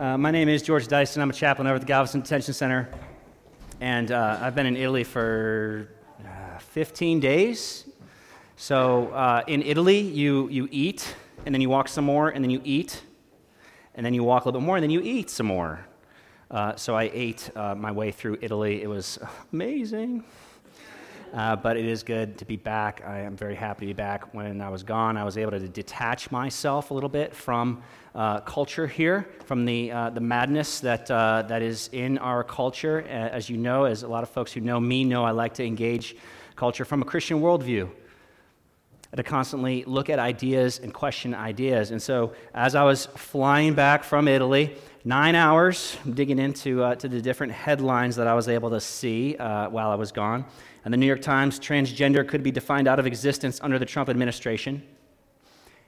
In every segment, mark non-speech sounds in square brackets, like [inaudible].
Uh, my name is George Dyson. I'm a chaplain over at the Galveston Detention Center. And uh, I've been in Italy for uh, 15 days. So uh, in Italy, you, you eat, and then you walk some more, and then you eat, and then you walk a little bit more, and then you eat some more. Uh, so I ate uh, my way through Italy. It was amazing. Uh, but it is good to be back. I am very happy to be back. When I was gone, I was able to detach myself a little bit from uh, culture here, from the, uh, the madness that, uh, that is in our culture. As you know, as a lot of folks who know me know, I like to engage culture from a Christian worldview. To constantly look at ideas and question ideas. And so, as I was flying back from Italy, nine hours digging into uh, to the different headlines that I was able to see uh, while I was gone. And the New York Times, transgender could be defined out of existence under the Trump administration.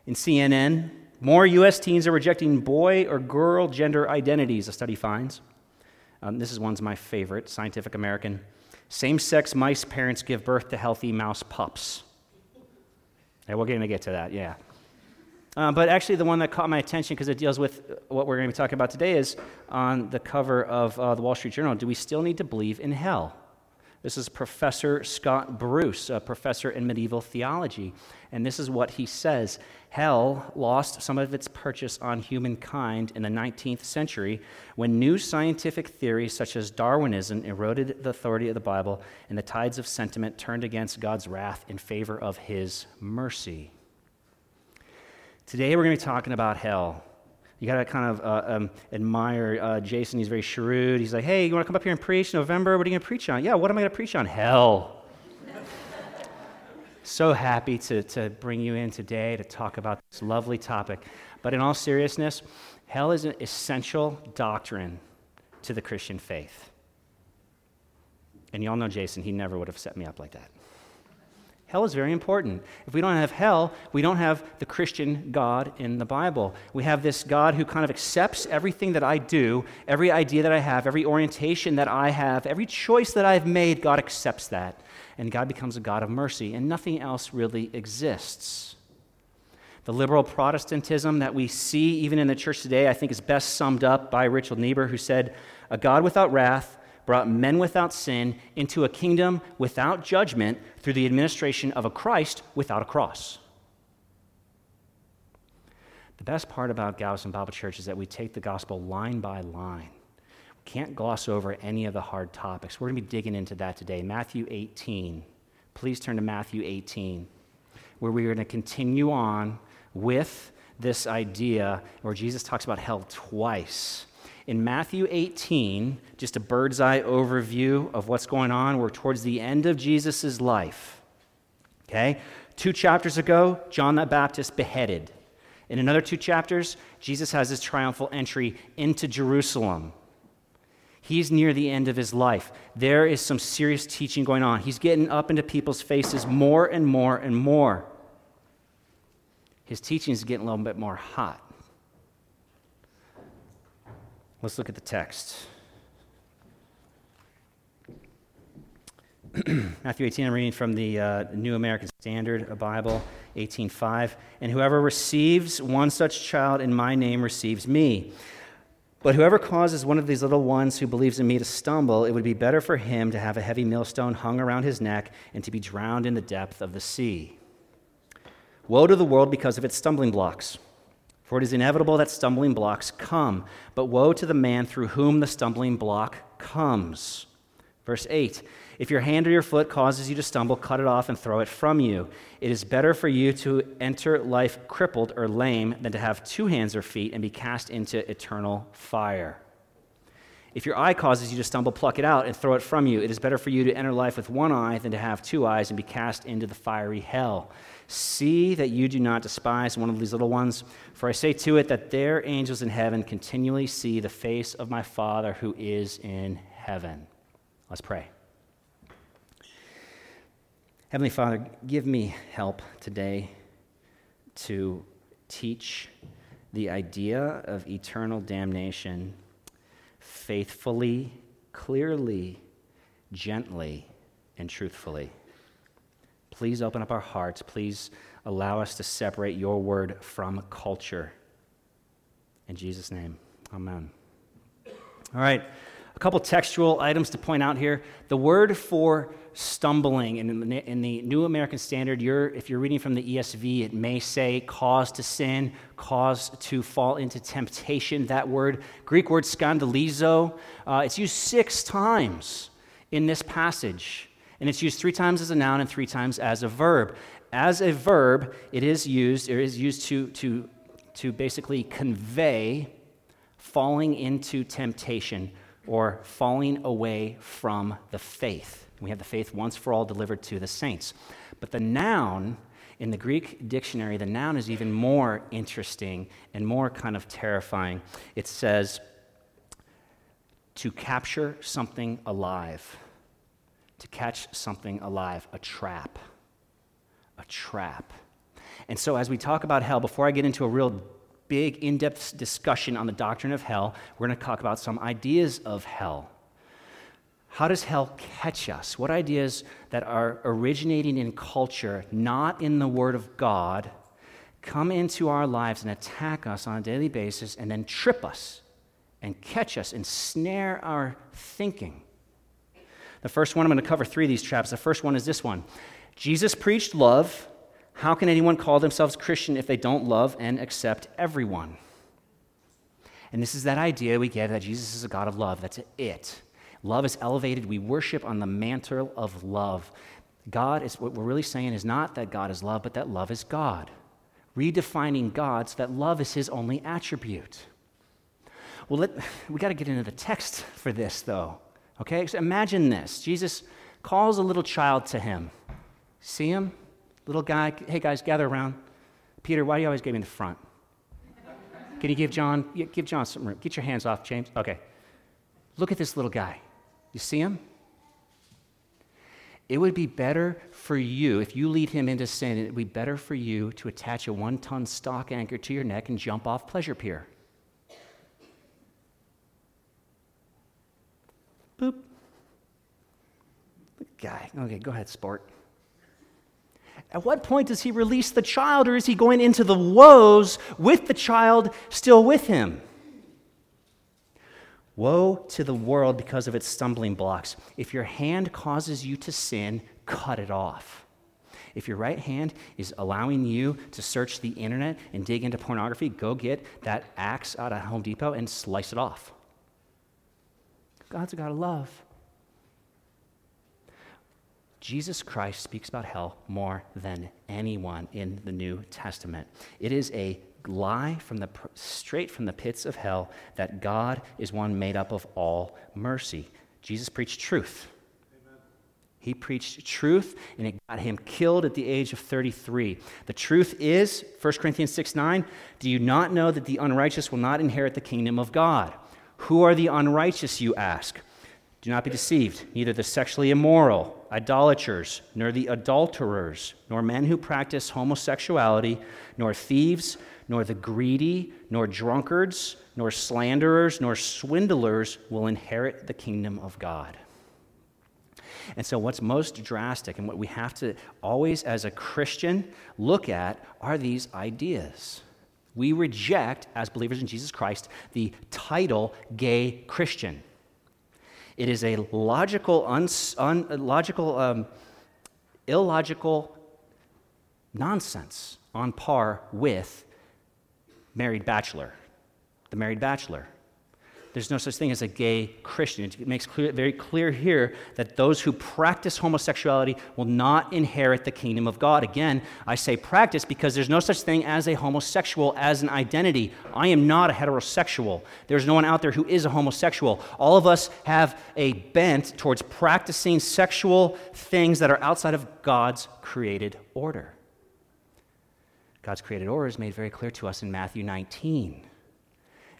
In CNN, more U.S. teens are rejecting boy or girl gender identities, a study finds. Um, this is one's my favorite Scientific American. Same sex mice parents give birth to healthy mouse pups. Yeah, we're going to get to that, yeah. Uh, but actually, the one that caught my attention because it deals with what we're going to be talking about today is on the cover of uh, the Wall Street Journal Do we still need to believe in hell? This is Professor Scott Bruce, a professor in medieval theology. And this is what he says Hell lost some of its purchase on humankind in the 19th century when new scientific theories such as Darwinism eroded the authority of the Bible and the tides of sentiment turned against God's wrath in favor of his mercy. Today we're going to be talking about hell. You got to kind of uh, um, admire uh, Jason. He's very shrewd. He's like, hey, you want to come up here and preach November? What are you going to preach on? Yeah, what am I going to preach on? Hell [laughs] so happy to, to bring you in today to talk about this lovely topic. But in all seriousness, hell is an essential doctrine to the Christian faith. And y'all know Jason, he never would have set me up like that. Hell is very important. If we don't have hell, we don't have the Christian God in the Bible. We have this God who kind of accepts everything that I do, every idea that I have, every orientation that I have, every choice that I've made, God accepts that and God becomes a God of mercy, and nothing else really exists. The liberal Protestantism that we see even in the church today, I think, is best summed up by Richard Niebuhr, who said, A God without wrath brought men without sin into a kingdom without judgment through the administration of a Christ without a cross. The best part about Galveston Bible Church is that we take the gospel line by line We can't gloss over any of the hard topics. We're going to be digging into that today. Matthew 18. Please turn to Matthew 18, where we're going to continue on with this idea where Jesus talks about hell twice. In Matthew 18, just a bird's eye overview of what's going on, we're towards the end of Jesus' life. Okay? Two chapters ago, John the Baptist beheaded. In another two chapters, Jesus has his triumphal entry into Jerusalem. He's near the end of his life. There is some serious teaching going on. He's getting up into people's faces more and more and more. His teaching is getting a little bit more hot. Let's look at the text. [clears throat] Matthew 18, I'm reading from the uh, New American Standard Bible, 18.5. And whoever receives one such child in my name receives me. But whoever causes one of these little ones who believes in me to stumble, it would be better for him to have a heavy millstone hung around his neck and to be drowned in the depth of the sea. Woe to the world because of its stumbling blocks. For it is inevitable that stumbling blocks come, but woe to the man through whom the stumbling block comes. Verse 8 if your hand or your foot causes you to stumble, cut it off and throw it from you. It is better for you to enter life crippled or lame than to have two hands or feet and be cast into eternal fire. If your eye causes you to stumble, pluck it out and throw it from you. It is better for you to enter life with one eye than to have two eyes and be cast into the fiery hell. See that you do not despise one of these little ones, for I say to it that their angels in heaven continually see the face of my Father who is in heaven. Let's pray. Heavenly Father, give me help today to teach the idea of eternal damnation faithfully, clearly, gently, and truthfully. Please open up our hearts. Please allow us to separate your word from culture. In Jesus' name, amen. All right, a couple textual items to point out here. The word for stumbling in the, in the New American Standard, you're, if you're reading from the ESV, it may say cause to sin, cause to fall into temptation. That word, Greek word skandalizo, uh, it's used six times in this passage. And it's used three times as a noun and three times as a verb. As a verb, it is used, it is used to, to, to basically convey falling into temptation or falling away from the faith. We have the faith once for all delivered to the saints. But the noun, in the Greek dictionary, the noun is even more interesting and more kind of terrifying. It says, to capture something alive, to catch something alive, a trap. A trap. And so, as we talk about hell, before I get into a real big, in depth discussion on the doctrine of hell. We're going to talk about some ideas of hell. How does hell catch us? What ideas that are originating in culture, not in the Word of God, come into our lives and attack us on a daily basis and then trip us and catch us and snare our thinking? The first one, I'm going to cover three of these traps. The first one is this one Jesus preached love how can anyone call themselves Christian if they don't love and accept everyone? And this is that idea we get that Jesus is a God of love. That's it. Love is elevated. We worship on the mantle of love. God is what we're really saying is not that God is love, but that love is God. Redefining God so that love is his only attribute. Well, let, we got to get into the text for this, though. Okay? So imagine this Jesus calls a little child to him. See him? Little guy, hey guys, gather around. Peter, why do you always give me the front? Can you give John, give John some room? Get your hands off, James. Okay. Look at this little guy. You see him? It would be better for you, if you lead him into sin, it would be better for you to attach a one ton stock anchor to your neck and jump off Pleasure Pier. Boop. Guy. Okay, go ahead, sport. At what point does he release the child, or is he going into the woes with the child still with him? Woe to the world because of its stumbling blocks. If your hand causes you to sin, cut it off. If your right hand is allowing you to search the internet and dig into pornography, go get that axe out of Home Depot and slice it off. God's a God of love. Jesus Christ speaks about hell more than anyone in the New Testament. It is a lie from the, straight from the pits of hell that God is one made up of all mercy. Jesus preached truth. Amen. He preached truth, and it got him killed at the age of 33. The truth is, 1 Corinthians 6 9, do you not know that the unrighteous will not inherit the kingdom of God? Who are the unrighteous, you ask? Do not be deceived. Neither the sexually immoral, idolaters, nor the adulterers, nor men who practice homosexuality, nor thieves, nor the greedy, nor drunkards, nor slanderers, nor swindlers will inherit the kingdom of God. And so, what's most drastic and what we have to always, as a Christian, look at are these ideas. We reject, as believers in Jesus Christ, the title gay Christian. It is a logical, un, un, logical um, illogical nonsense on par with married bachelor, the married bachelor. There's no such thing as a gay Christian. It makes clear, very clear here that those who practice homosexuality will not inherit the kingdom of God. Again, I say practice because there's no such thing as a homosexual as an identity. I am not a heterosexual. There's no one out there who is a homosexual. All of us have a bent towards practicing sexual things that are outside of God's created order. God's created order is made very clear to us in Matthew 19.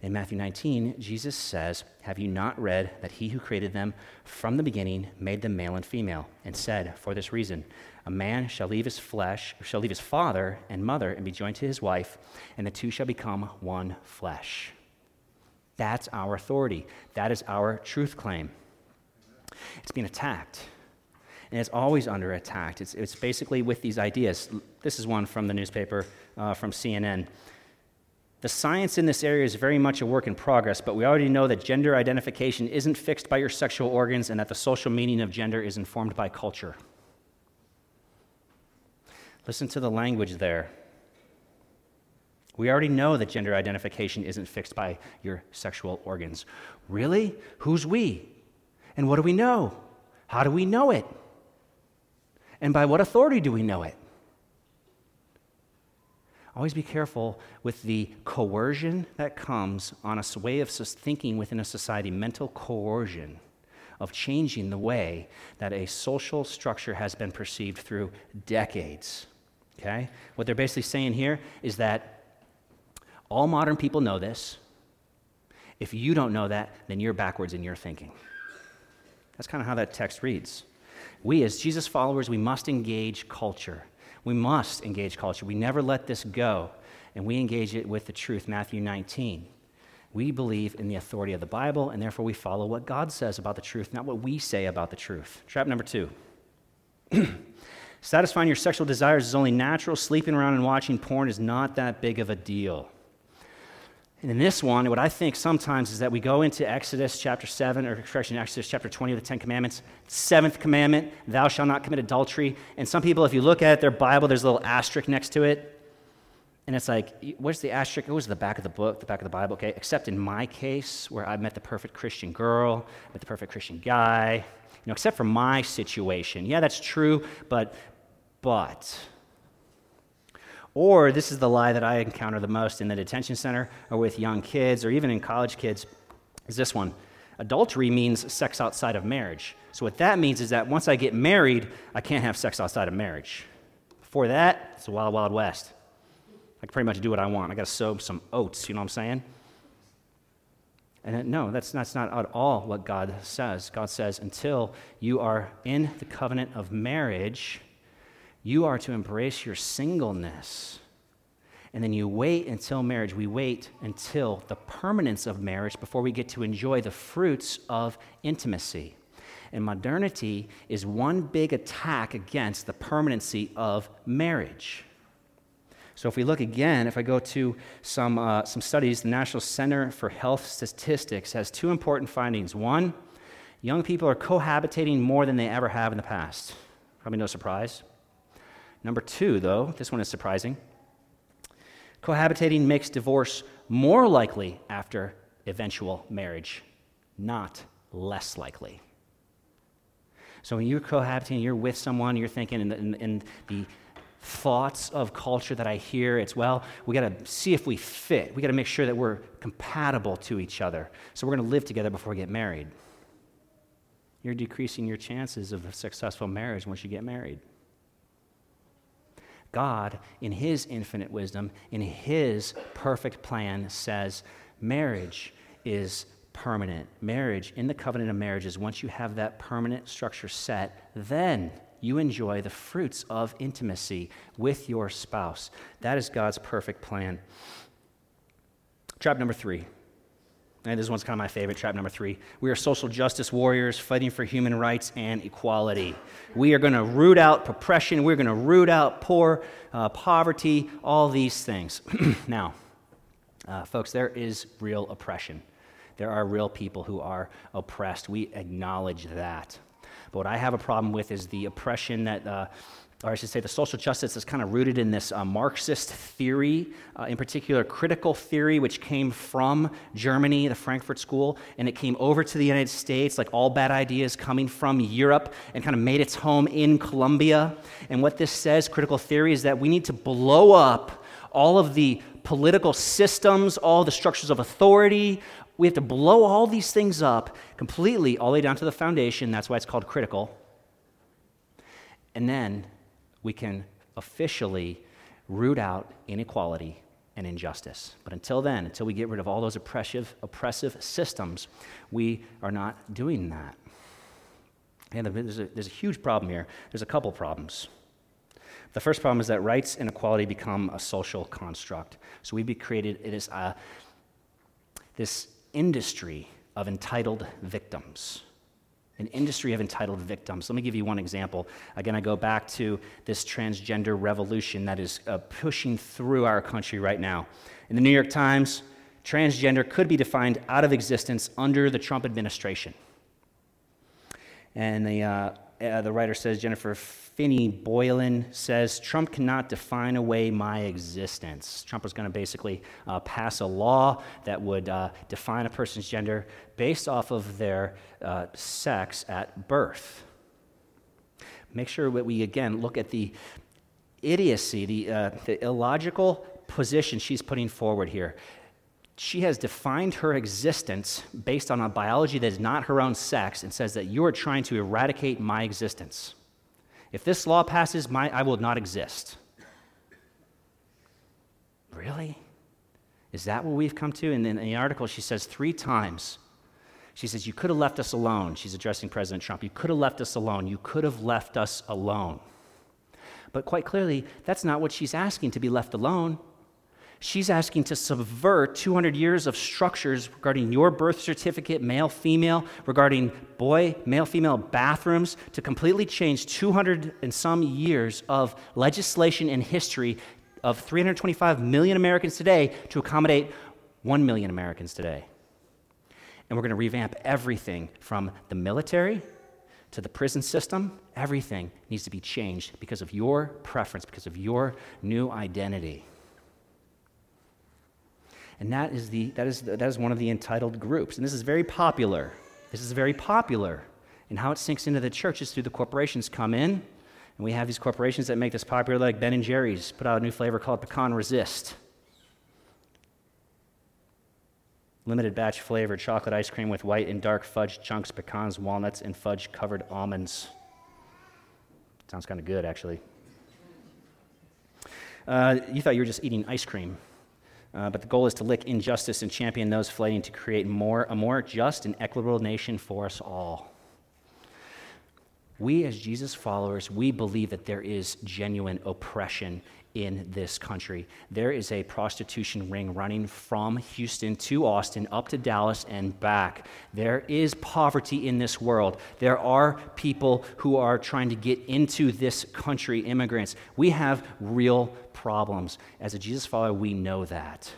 In Matthew 19, Jesus says, Have you not read that he who created them from the beginning made them male and female, and said, For this reason, a man shall leave his flesh, shall leave his father and mother, and be joined to his wife, and the two shall become one flesh. That's our authority. That is our truth claim. It's being attacked. And it's always under attack. It's, it's basically with these ideas. This is one from the newspaper, uh, from CNN. The science in this area is very much a work in progress, but we already know that gender identification isn't fixed by your sexual organs and that the social meaning of gender is informed by culture. Listen to the language there. We already know that gender identification isn't fixed by your sexual organs. Really? Who's we? And what do we know? How do we know it? And by what authority do we know it? Always be careful with the coercion that comes on a way of thinking within a society, mental coercion of changing the way that a social structure has been perceived through decades. Okay? What they're basically saying here is that all modern people know this. If you don't know that, then you're backwards in your thinking. That's kind of how that text reads. We, as Jesus followers, we must engage culture. We must engage culture. We never let this go, and we engage it with the truth, Matthew 19. We believe in the authority of the Bible, and therefore we follow what God says about the truth, not what we say about the truth. Trap number two. [clears throat] Satisfying your sexual desires is only natural. Sleeping around and watching porn is not that big of a deal. And in this one, what I think sometimes is that we go into Exodus chapter 7, or correction, Exodus chapter 20 of the Ten Commandments, seventh commandment, thou shalt not commit adultery. And some people, if you look at their Bible, there's a little asterisk next to it. And it's like, where's the asterisk? It was the back of the book, the back of the Bible, okay? Except in my case, where I met the perfect Christian girl, met the perfect Christian guy, you know, except for my situation. Yeah, that's true, but, but, or this is the lie that I encounter the most in the detention center or with young kids or even in college kids is this one. Adultery means sex outside of marriage. So what that means is that once I get married, I can't have sex outside of marriage. Before that, it's a wild, wild west. I can pretty much do what I want. I got to sow some oats, you know what I'm saying? And no, that's, that's not at all what God says. God says, until you are in the covenant of marriage, you are to embrace your singleness. And then you wait until marriage. We wait until the permanence of marriage before we get to enjoy the fruits of intimacy. And modernity is one big attack against the permanency of marriage. So, if we look again, if I go to some, uh, some studies, the National Center for Health Statistics has two important findings. One, young people are cohabitating more than they ever have in the past. Probably no surprise. Number two, though, this one is surprising. Cohabitating makes divorce more likely after eventual marriage, not less likely. So when you're cohabitating, you're with someone, you're thinking in the, in, in the thoughts of culture that I hear, it's, well, we got to see if we fit. We got to make sure that we're compatible to each other. So we're going to live together before we get married. You're decreasing your chances of a successful marriage once you get married. God, in His infinite wisdom, in His perfect plan, says marriage is permanent. Marriage, in the covenant of marriage, is once you have that permanent structure set, then you enjoy the fruits of intimacy with your spouse. That is God's perfect plan. Trap number three and this one's kind of my favorite, trap number three. We are social justice warriors fighting for human rights and equality. We are going to root out oppression. We're going to root out poor, uh, poverty, all these things. [clears throat] now, uh, folks, there is real oppression. There are real people who are oppressed. We acknowledge that. But what I have a problem with is the oppression that. Uh, or I should say, the social justice is kind of rooted in this uh, Marxist theory, uh, in particular, critical theory, which came from Germany, the Frankfurt School, and it came over to the United States, like all bad ideas coming from Europe, and kind of made its home in Columbia. And what this says, critical theory, is that we need to blow up all of the political systems, all the structures of authority. We have to blow all these things up completely, all the way down to the foundation. That's why it's called critical. And then we can officially root out inequality and injustice. But until then, until we get rid of all those oppressive, oppressive systems, we are not doing that. And there's a, there's a huge problem here. There's a couple problems. The first problem is that rights and equality become a social construct. So we be created, it is a, this industry of entitled victims. An industry of entitled victims. Let me give you one example. Again, I go back to this transgender revolution that is uh, pushing through our country right now. In the New York Times, transgender could be defined out of existence under the Trump administration. And the, uh, uh, the writer says, Jennifer Finney Boylan says, Trump cannot define away my existence. Trump was going to basically uh, pass a law that would uh, define a person's gender based off of their uh, sex at birth. Make sure that we, again, look at the idiocy, the, uh, the illogical position she's putting forward here she has defined her existence based on a biology that is not her own sex and says that you are trying to eradicate my existence. If this law passes, my, I will not exist. Really? Is that what we've come to? And in the article, she says three times, she says, You could have left us alone. She's addressing President Trump. You could have left us alone. You could have left us alone. But quite clearly, that's not what she's asking to be left alone. She's asking to subvert 200 years of structures regarding your birth certificate, male, female, regarding boy, male, female bathrooms, to completely change 200 and some years of legislation and history of 325 million Americans today to accommodate 1 million Americans today. And we're going to revamp everything from the military to the prison system. Everything needs to be changed because of your preference, because of your new identity. And that is, the, that, is, that is one of the entitled groups. And this is very popular. This is very popular. And how it sinks into the church is through the corporations come in, and we have these corporations that make this popular, like Ben and Jerry's, put out a new flavor called Pecan Resist. Limited batch flavored chocolate ice cream with white and dark fudge chunks, pecans, walnuts, and fudge covered almonds. Sounds kind of good, actually. Uh, you thought you were just eating ice cream. Uh, but the goal is to lick injustice and champion those fighting to create more, a more just and equitable nation for us all. We, as Jesus followers, we believe that there is genuine oppression in this country. There is a prostitution ring running from Houston to Austin, up to Dallas, and back. There is poverty in this world. There are people who are trying to get into this country, immigrants. We have real problems. As a Jesus follower, we know that.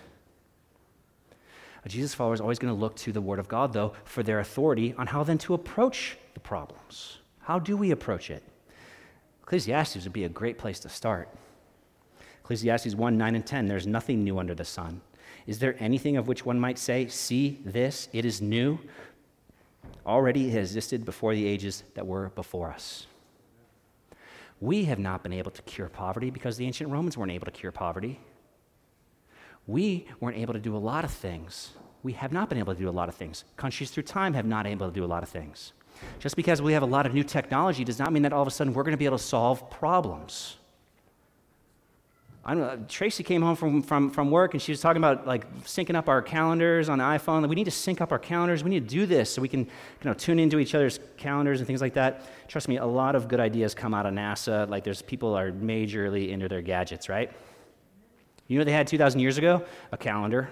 A Jesus follower is always going to look to the Word of God, though, for their authority on how then to approach the problems. How do we approach it? Ecclesiastes would be a great place to start. Ecclesiastes 1 9 and 10 there's nothing new under the sun. Is there anything of which one might say, See this, it is new? Already it existed before the ages that were before us. We have not been able to cure poverty because the ancient Romans weren't able to cure poverty. We weren't able to do a lot of things. We have not been able to do a lot of things. Countries through time have not been able to do a lot of things. Just because we have a lot of new technology does not mean that all of a sudden we're going to be able to solve problems. I don't know, Tracy came home from, from, from work and she was talking about like syncing up our calendars on the iPhone. Like, we need to sync up our calendars. We need to do this so we can you know, tune into each other's calendars and things like that. Trust me, a lot of good ideas come out of NASA. Like there's people are majorly into their gadgets, right? You know what they had 2,000 years ago? A calendar.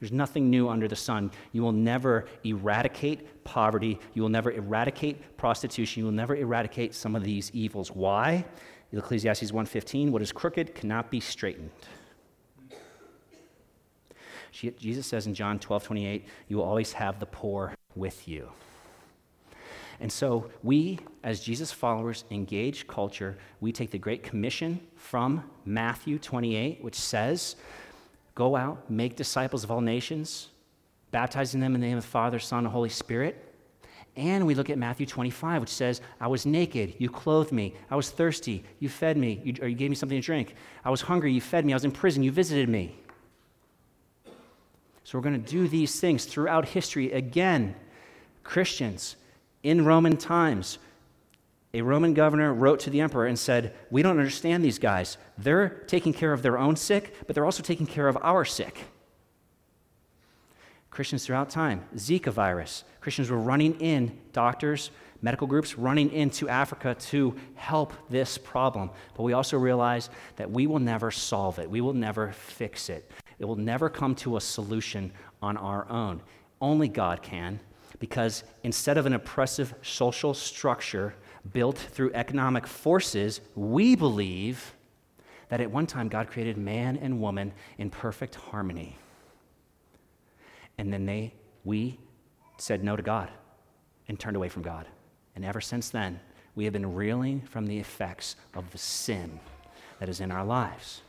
There's nothing new under the sun. You will never eradicate poverty. You will never eradicate prostitution. You will never eradicate some of these evils. Why? Ecclesiastes 1:15, what is crooked cannot be straightened. Jesus says in John 12:28, you will always have the poor with you. And so we, as Jesus followers, engage culture. We take the Great Commission from Matthew 28, which says, Go out, make disciples of all nations, baptizing them in the name of the Father, Son, and Holy Spirit. And we look at Matthew 25, which says, I was naked, you clothed me. I was thirsty, you fed me, you, or you gave me something to drink. I was hungry, you fed me. I was in prison, you visited me. So we're going to do these things throughout history. Again, Christians in Roman times, a Roman governor wrote to the emperor and said, We don't understand these guys. They're taking care of their own sick, but they're also taking care of our sick. Christians throughout time, Zika virus. Christians were running in, doctors, medical groups running into Africa to help this problem. But we also realize that we will never solve it, we will never fix it. It will never come to a solution on our own. Only God can. Because instead of an oppressive social structure built through economic forces, we believe that at one time God created man and woman in perfect harmony. And then they, we said no to God and turned away from God. And ever since then, we have been reeling from the effects of the sin that is in our lives.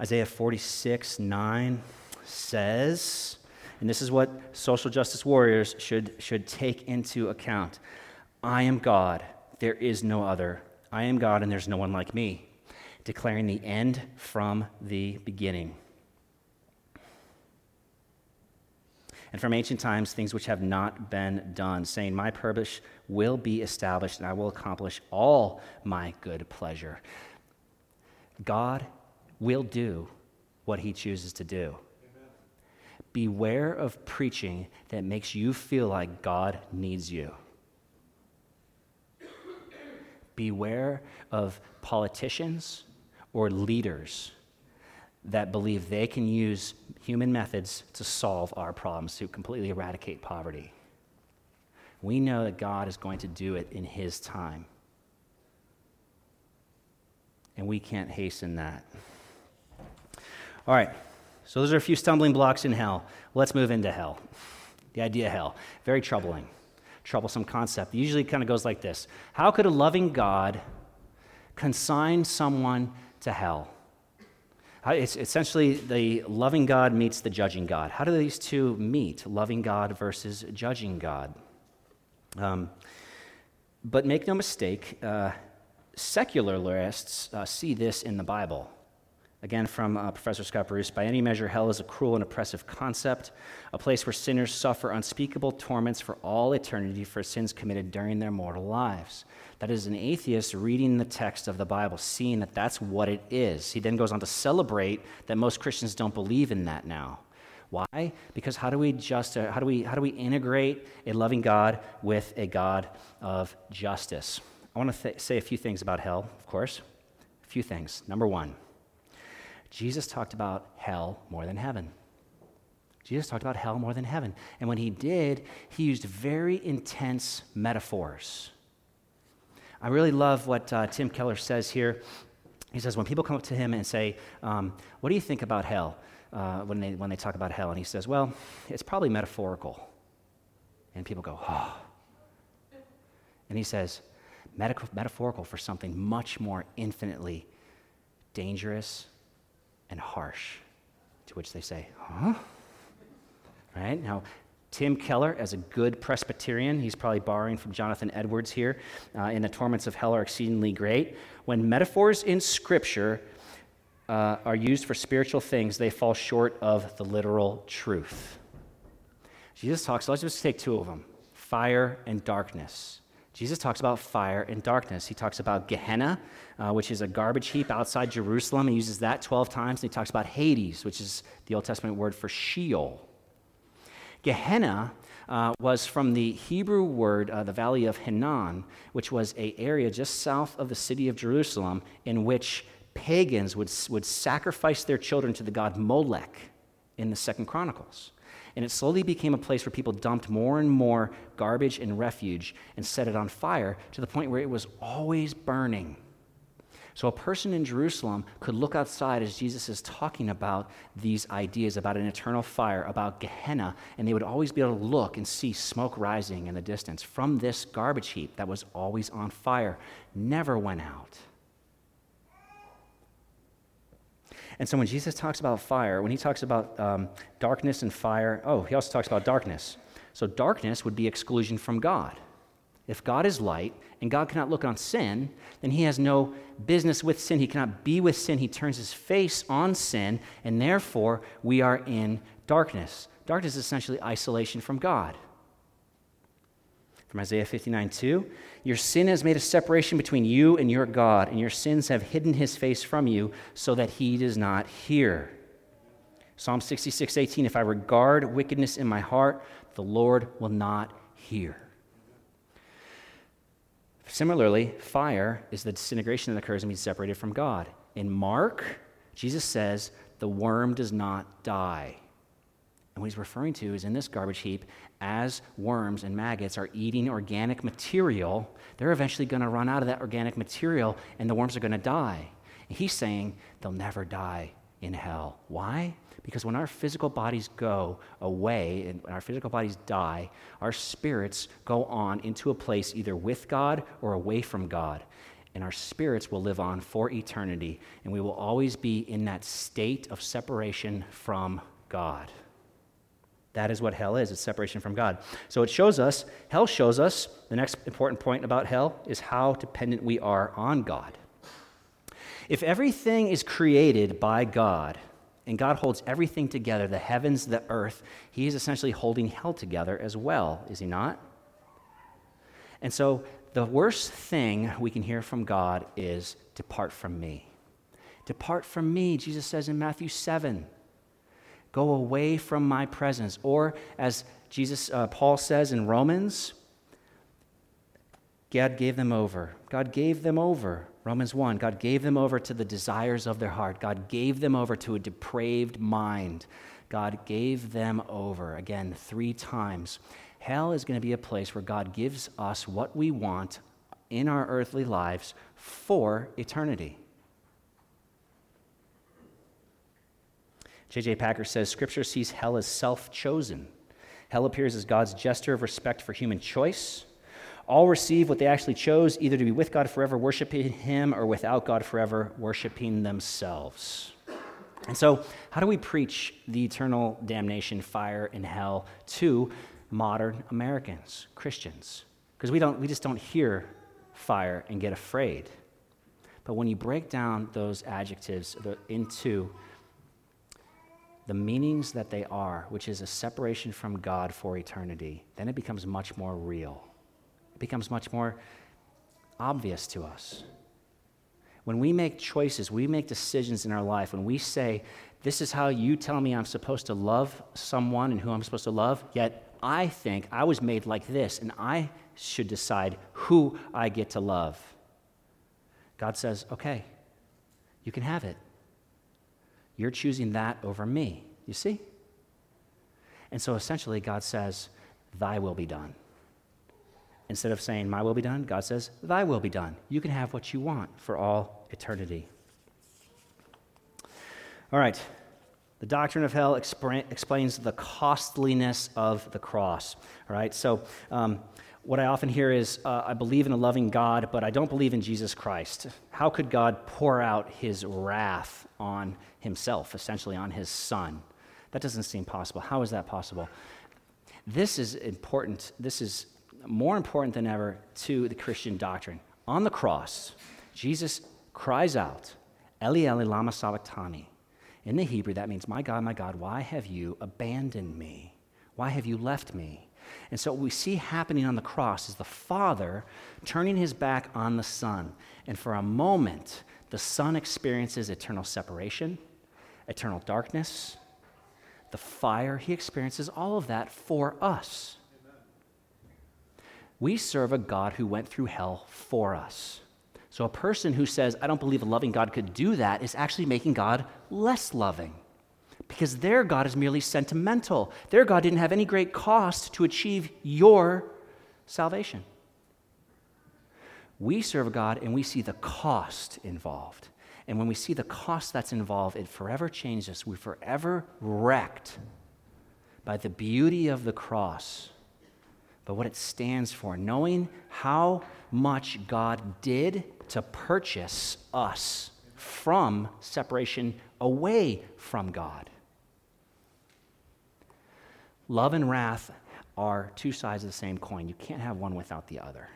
Isaiah 46 9 says, and this is what social justice warriors should, should take into account I am God, there is no other. I am God, and there's no one like me, declaring the end from the beginning. And from ancient times things which have not been done, saying, My purpose will be established, and I will accomplish all my good pleasure. God will do what he chooses to do. Amen. Beware of preaching that makes you feel like God needs you. Beware of politicians or leaders that believe they can use human methods to solve our problems, to completely eradicate poverty. We know that God is going to do it in His time. And we can't hasten that. All right, so those are a few stumbling blocks in hell. Let's move into hell. The idea of hell. Very troubling, troublesome concept. It usually kind of goes like this How could a loving God consign someone to hell? It's essentially the loving God meets the judging God. How do these two meet, loving God versus judging God? Um, but make no mistake, uh, secularists uh, see this in the Bible. Again, from uh, Professor Scott Bruce By any measure, hell is a cruel and oppressive concept, a place where sinners suffer unspeakable torments for all eternity for sins committed during their mortal lives. That is an atheist reading the text of the Bible, seeing that that's what it is. He then goes on to celebrate that most Christians don't believe in that now. Why? Because how do we just uh, how do we how do we integrate a loving God with a God of justice? I want to th- say a few things about hell, of course. A few things. Number one. Jesus talked about hell more than heaven. Jesus talked about hell more than heaven. And when he did, he used very intense metaphors. I really love what uh, Tim Keller says here. He says, when people come up to him and say, um, What do you think about hell? Uh, when, they, when they talk about hell. And he says, Well, it's probably metaphorical. And people go, Oh. And he says, Metaphorical for something much more infinitely dangerous and harsh. To which they say, huh? Right? Now, Tim Keller, as a good Presbyterian, he's probably borrowing from Jonathan Edwards here, uh, in The Torments of Hell Are Exceedingly Great. When metaphors in Scripture uh, are used for spiritual things, they fall short of the literal truth. Jesus talks, let's just take two of them fire and darkness. Jesus talks about fire and darkness. He talks about Gehenna, uh, which is a garbage heap outside Jerusalem. He uses that 12 times. And he talks about Hades, which is the Old Testament word for Sheol. Gehenna uh, was from the Hebrew word, uh, the valley of Hinnom, which was an area just south of the city of Jerusalem in which pagans would, would sacrifice their children to the god Molech in the Second Chronicles. And it slowly became a place where people dumped more and more garbage and refuge and set it on fire to the point where it was always burning. So a person in Jerusalem could look outside as Jesus is talking about these ideas about an eternal fire, about Gehenna, and they would always be able to look and see smoke rising in the distance from this garbage heap that was always on fire, never went out. And so when Jesus talks about fire, when he talks about um, darkness and fire, oh, he also talks about darkness. So darkness would be exclusion from God. If God is light and God cannot look on sin, then he has no business with sin. He cannot be with sin. He turns his face on sin, and therefore we are in darkness. Darkness is essentially isolation from God. From Isaiah 59 2, your sin has made a separation between you and your God, and your sins have hidden his face from you so that he does not hear. Psalm 66 18, if I regard wickedness in my heart, the Lord will not hear. Similarly, fire is the disintegration that occurs and being separated from God. In Mark, Jesus says, the worm does not die. And what he's referring to is in this garbage heap, as worms and maggots are eating organic material, they're eventually going to run out of that organic material and the worms are going to die. And he's saying they'll never die in hell. Why? Because when our physical bodies go away and our physical bodies die, our spirits go on into a place either with God or away from God. And our spirits will live on for eternity, and we will always be in that state of separation from God. That is what hell is it's separation from God. So it shows us, hell shows us, the next important point about hell is how dependent we are on God. If everything is created by God, and God holds everything together the heavens, the earth. He is essentially holding hell together as well, is he not? And so, the worst thing we can hear from God is, Depart from me. Depart from me, Jesus says in Matthew 7. Go away from my presence. Or, as Jesus, uh, Paul says in Romans, God gave them over. God gave them over. Romans 1 God gave them over to the desires of their heart. God gave them over to a depraved mind. God gave them over. Again, three times. Hell is going to be a place where God gives us what we want in our earthly lives for eternity. J.I. Packer says Scripture sees hell as self chosen. Hell appears as God's gesture of respect for human choice all receive what they actually chose, either to be with God forever, worshiping Him, or without God forever, worshiping themselves. And so, how do we preach the eternal damnation, fire, and hell to modern Americans, Christians? Because we, don't, we just don't hear fire and get afraid. But when you break down those adjectives into the meanings that they are, which is a separation from God for eternity, then it becomes much more real becomes much more obvious to us. When we make choices, we make decisions in our life, when we say, This is how you tell me I'm supposed to love someone and who I'm supposed to love, yet I think I was made like this and I should decide who I get to love. God says, Okay, you can have it. You're choosing that over me. You see? And so essentially, God says, Thy will be done. Instead of saying, My will be done, God says, Thy will be done. You can have what you want for all eternity. All right. The doctrine of hell explains the costliness of the cross. All right. So, um, what I often hear is, uh, I believe in a loving God, but I don't believe in Jesus Christ. How could God pour out his wrath on himself, essentially on his son? That doesn't seem possible. How is that possible? This is important. This is more important than ever to the Christian doctrine. On the cross, Jesus cries out, Eli Eli lama sabachthani. In the Hebrew, that means, My God, my God, why have you abandoned me? Why have you left me? And so, what we see happening on the cross is the Father turning his back on the Son. And for a moment, the Son experiences eternal separation, eternal darkness, the fire. He experiences all of that for us. We serve a God who went through hell for us. So a person who says, I don't believe a loving God could do that, is actually making God less loving. Because their God is merely sentimental. Their God didn't have any great cost to achieve your salvation. We serve God and we see the cost involved. And when we see the cost that's involved, it forever changes us. We're forever wrecked by the beauty of the cross but what it stands for, knowing how much God did to purchase us from separation away from God. Love and wrath are two sides of the same coin. You can't have one without the other.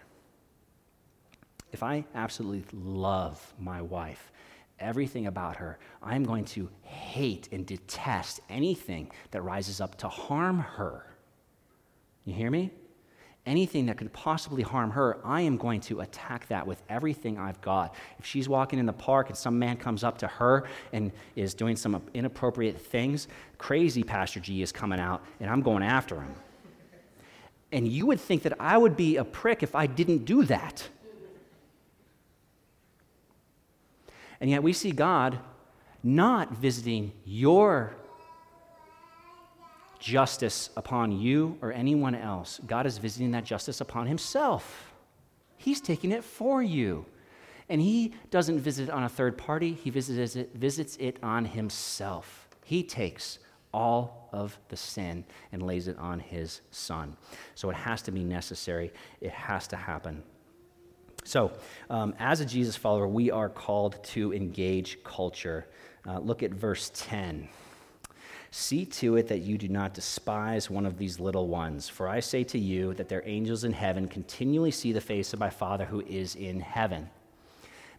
If I absolutely love my wife, everything about her, I'm going to hate and detest anything that rises up to harm her. You hear me? Anything that could possibly harm her, I am going to attack that with everything I've got. If she's walking in the park and some man comes up to her and is doing some inappropriate things, crazy Pastor G is coming out and I'm going after him. And you would think that I would be a prick if I didn't do that. And yet we see God not visiting your justice upon you or anyone else. God is visiting that justice upon himself. He's taking it for you. And he doesn't visit it on a third party, he visits it, visits it on himself. He takes all of the sin and lays it on his son. So it has to be necessary, it has to happen. So, um, as a Jesus follower, we are called to engage culture. Uh, look at verse 10. See to it that you do not despise one of these little ones. For I say to you that their angels in heaven continually see the face of my Father who is in heaven.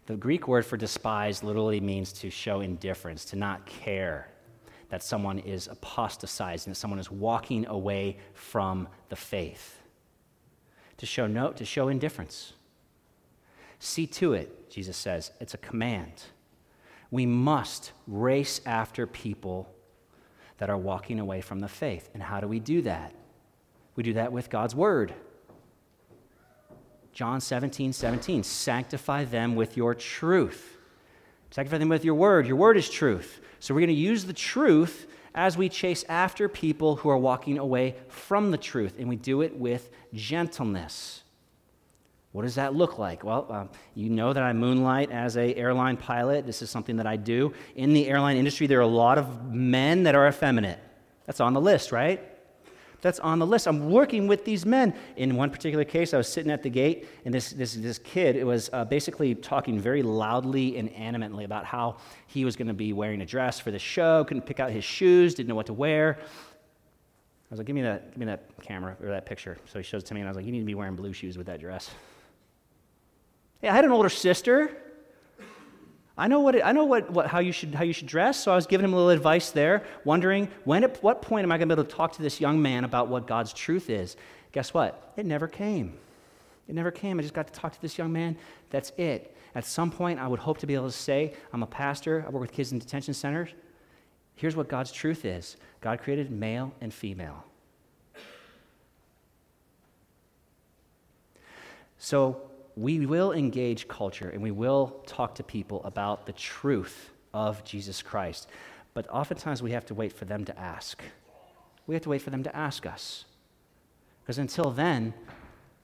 The Greek word for despise literally means to show indifference, to not care that someone is apostatizing, that someone is walking away from the faith. To show no, to show indifference. See to it, Jesus says. It's a command. We must race after people that are walking away from the faith. And how do we do that? We do that with God's word. John 17, 17. Sanctify them with your truth. Sanctify them with your word. Your word is truth. So we're going to use the truth as we chase after people who are walking away from the truth. And we do it with gentleness. What does that look like? Well, um, you know that I moonlight as a airline pilot. This is something that I do. In the airline industry, there are a lot of men that are effeminate. That's on the list, right? That's on the list. I'm working with these men. In one particular case, I was sitting at the gate, and this, this, this kid was uh, basically talking very loudly and animately about how he was going to be wearing a dress for the show, couldn't pick out his shoes, didn't know what to wear. I was like, give me that, give me that camera or that picture. So he shows it to me, and I was like, you need to be wearing blue shoes with that dress. Hey, I had an older sister. I know, what it, I know what, what, how, you should, how you should dress, so I was giving him a little advice there, wondering when, at what point am I going to be able to talk to this young man about what God's truth is? Guess what? It never came. It never came. I just got to talk to this young man. That's it. At some point, I would hope to be able to say, I'm a pastor, I work with kids in detention centers. Here's what God's truth is God created male and female. So, we will engage culture and we will talk to people about the truth of Jesus Christ. But oftentimes we have to wait for them to ask. We have to wait for them to ask us. Because until then,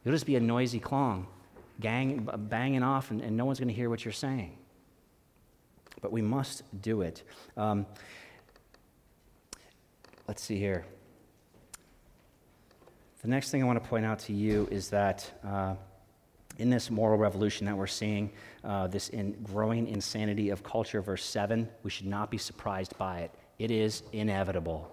you'll just be a noisy clong, gang, banging off, and, and no one's going to hear what you're saying. But we must do it. Um, let's see here. The next thing I want to point out to you is that. Uh, in this moral revolution that we're seeing, uh, this in growing insanity of culture, verse 7, we should not be surprised by it. It is inevitable.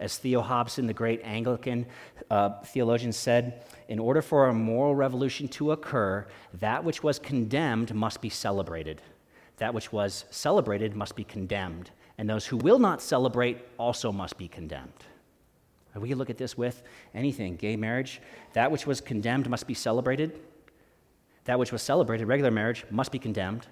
As Theo Hobson, the great Anglican uh, theologian, said, in order for a moral revolution to occur, that which was condemned must be celebrated. That which was celebrated must be condemned. And those who will not celebrate also must be condemned. We can look at this with anything gay marriage. That which was condemned must be celebrated that which was celebrated, regular marriage, must be condemned.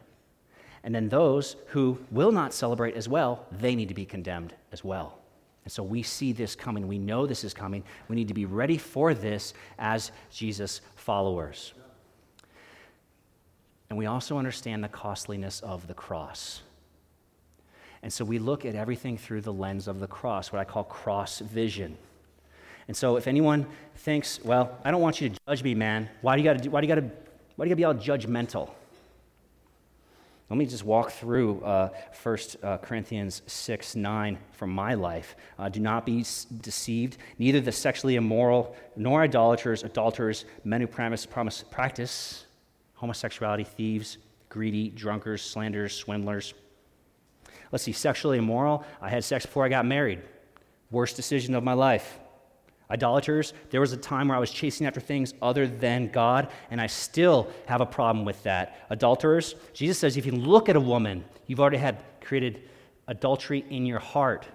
And then those who will not celebrate as well, they need to be condemned as well. And so we see this coming. We know this is coming. We need to be ready for this as Jesus followers. And we also understand the costliness of the cross. And so we look at everything through the lens of the cross, what I call cross vision. And so if anyone thinks, well, I don't want you to judge me, man, why do you got to why do you gotta be all judgmental? Let me just walk through uh, 1 uh, Corinthians 6 9 from my life. Uh, do not be deceived. Neither the sexually immoral, nor idolaters, adulterers, men who promise, promise, practice homosexuality, thieves, greedy, drunkards, slanderers, swindlers. Let's see, sexually immoral. I had sex before I got married. Worst decision of my life. Idolaters, there was a time where I was chasing after things other than God, and I still have a problem with that. Adulterers, Jesus says if you look at a woman, you've already had created adultery in your heart.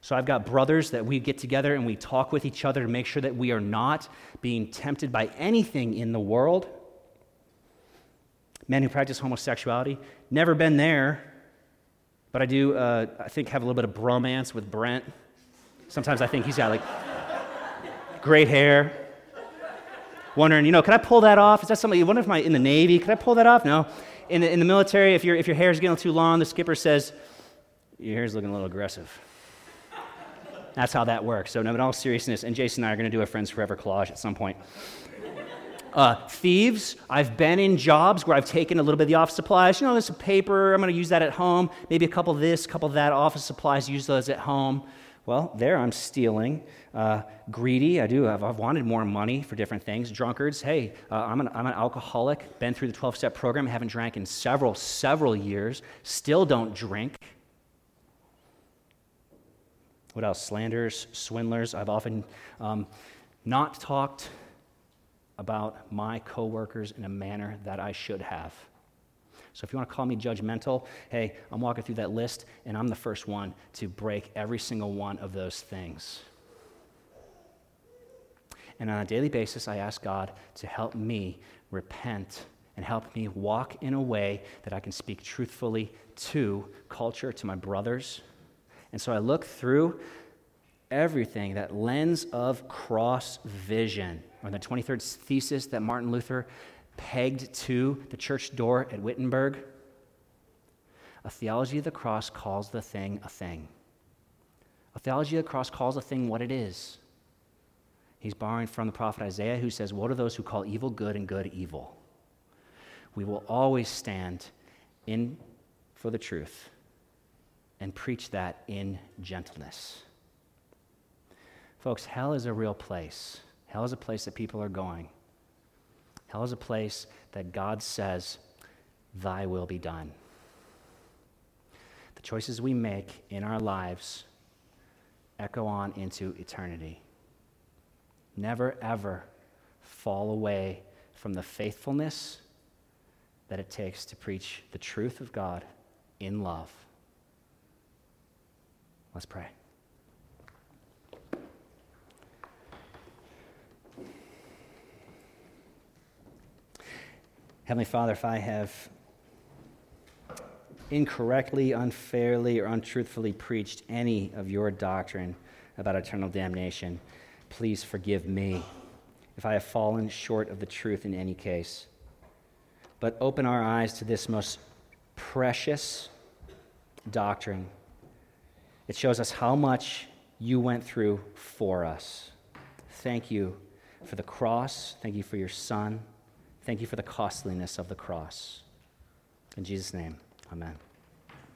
So I've got brothers that we get together and we talk with each other to make sure that we are not being tempted by anything in the world. Men who practice homosexuality, never been there, but I do, uh, I think, have a little bit of bromance with Brent. Sometimes I think he's got like great hair. Wondering, you know, can I pull that off? Is that something, you wonder if I'm in the Navy, can I pull that off? No. In the, in the military, if, your if your hair is getting too long, the skipper says, your hair's looking a little aggressive. That's how that works. So, no, in all seriousness, and Jason and I are going to do a Friends Forever collage at some point. Uh, thieves, I've been in jobs where I've taken a little bit of the office supplies. You know, there's some paper, I'm going to use that at home. Maybe a couple of this, a couple of that office supplies, use those at home. Well, there I'm stealing. Uh, greedy, I do. I've, I've, wanted more money for different things. Drunkards, hey, uh, I'm, an, I'm an alcoholic, been through the 12 step program, haven't drank in several, several years, still don't drink. What else? Slanders, swindlers. I've often um, not talked about my coworkers in a manner that I should have. So if you want to call me judgmental, hey, I'm walking through that list and I'm the first one to break every single one of those things. And on a daily basis, I ask God to help me repent and help me walk in a way that I can speak truthfully to culture, to my brothers. And so I look through everything, that lens of cross vision, or the 23rd thesis that Martin Luther pegged to the church door at Wittenberg. A theology of the cross calls the thing a thing. A theology of the cross calls a thing what it is. He's borrowing from the prophet Isaiah, who says, What are those who call evil good and good evil? We will always stand in for the truth and preach that in gentleness. Folks, hell is a real place. Hell is a place that people are going. Hell is a place that God says, Thy will be done. The choices we make in our lives echo on into eternity. Never, ever fall away from the faithfulness that it takes to preach the truth of God in love. Let's pray. Heavenly Father, if I have incorrectly, unfairly, or untruthfully preached any of your doctrine about eternal damnation, please forgive me if I have fallen short of the truth in any case. But open our eyes to this most precious doctrine. It shows us how much you went through for us. Thank you for the cross. Thank you for your Son. Thank you for the costliness of the cross. In Jesus' name, amen.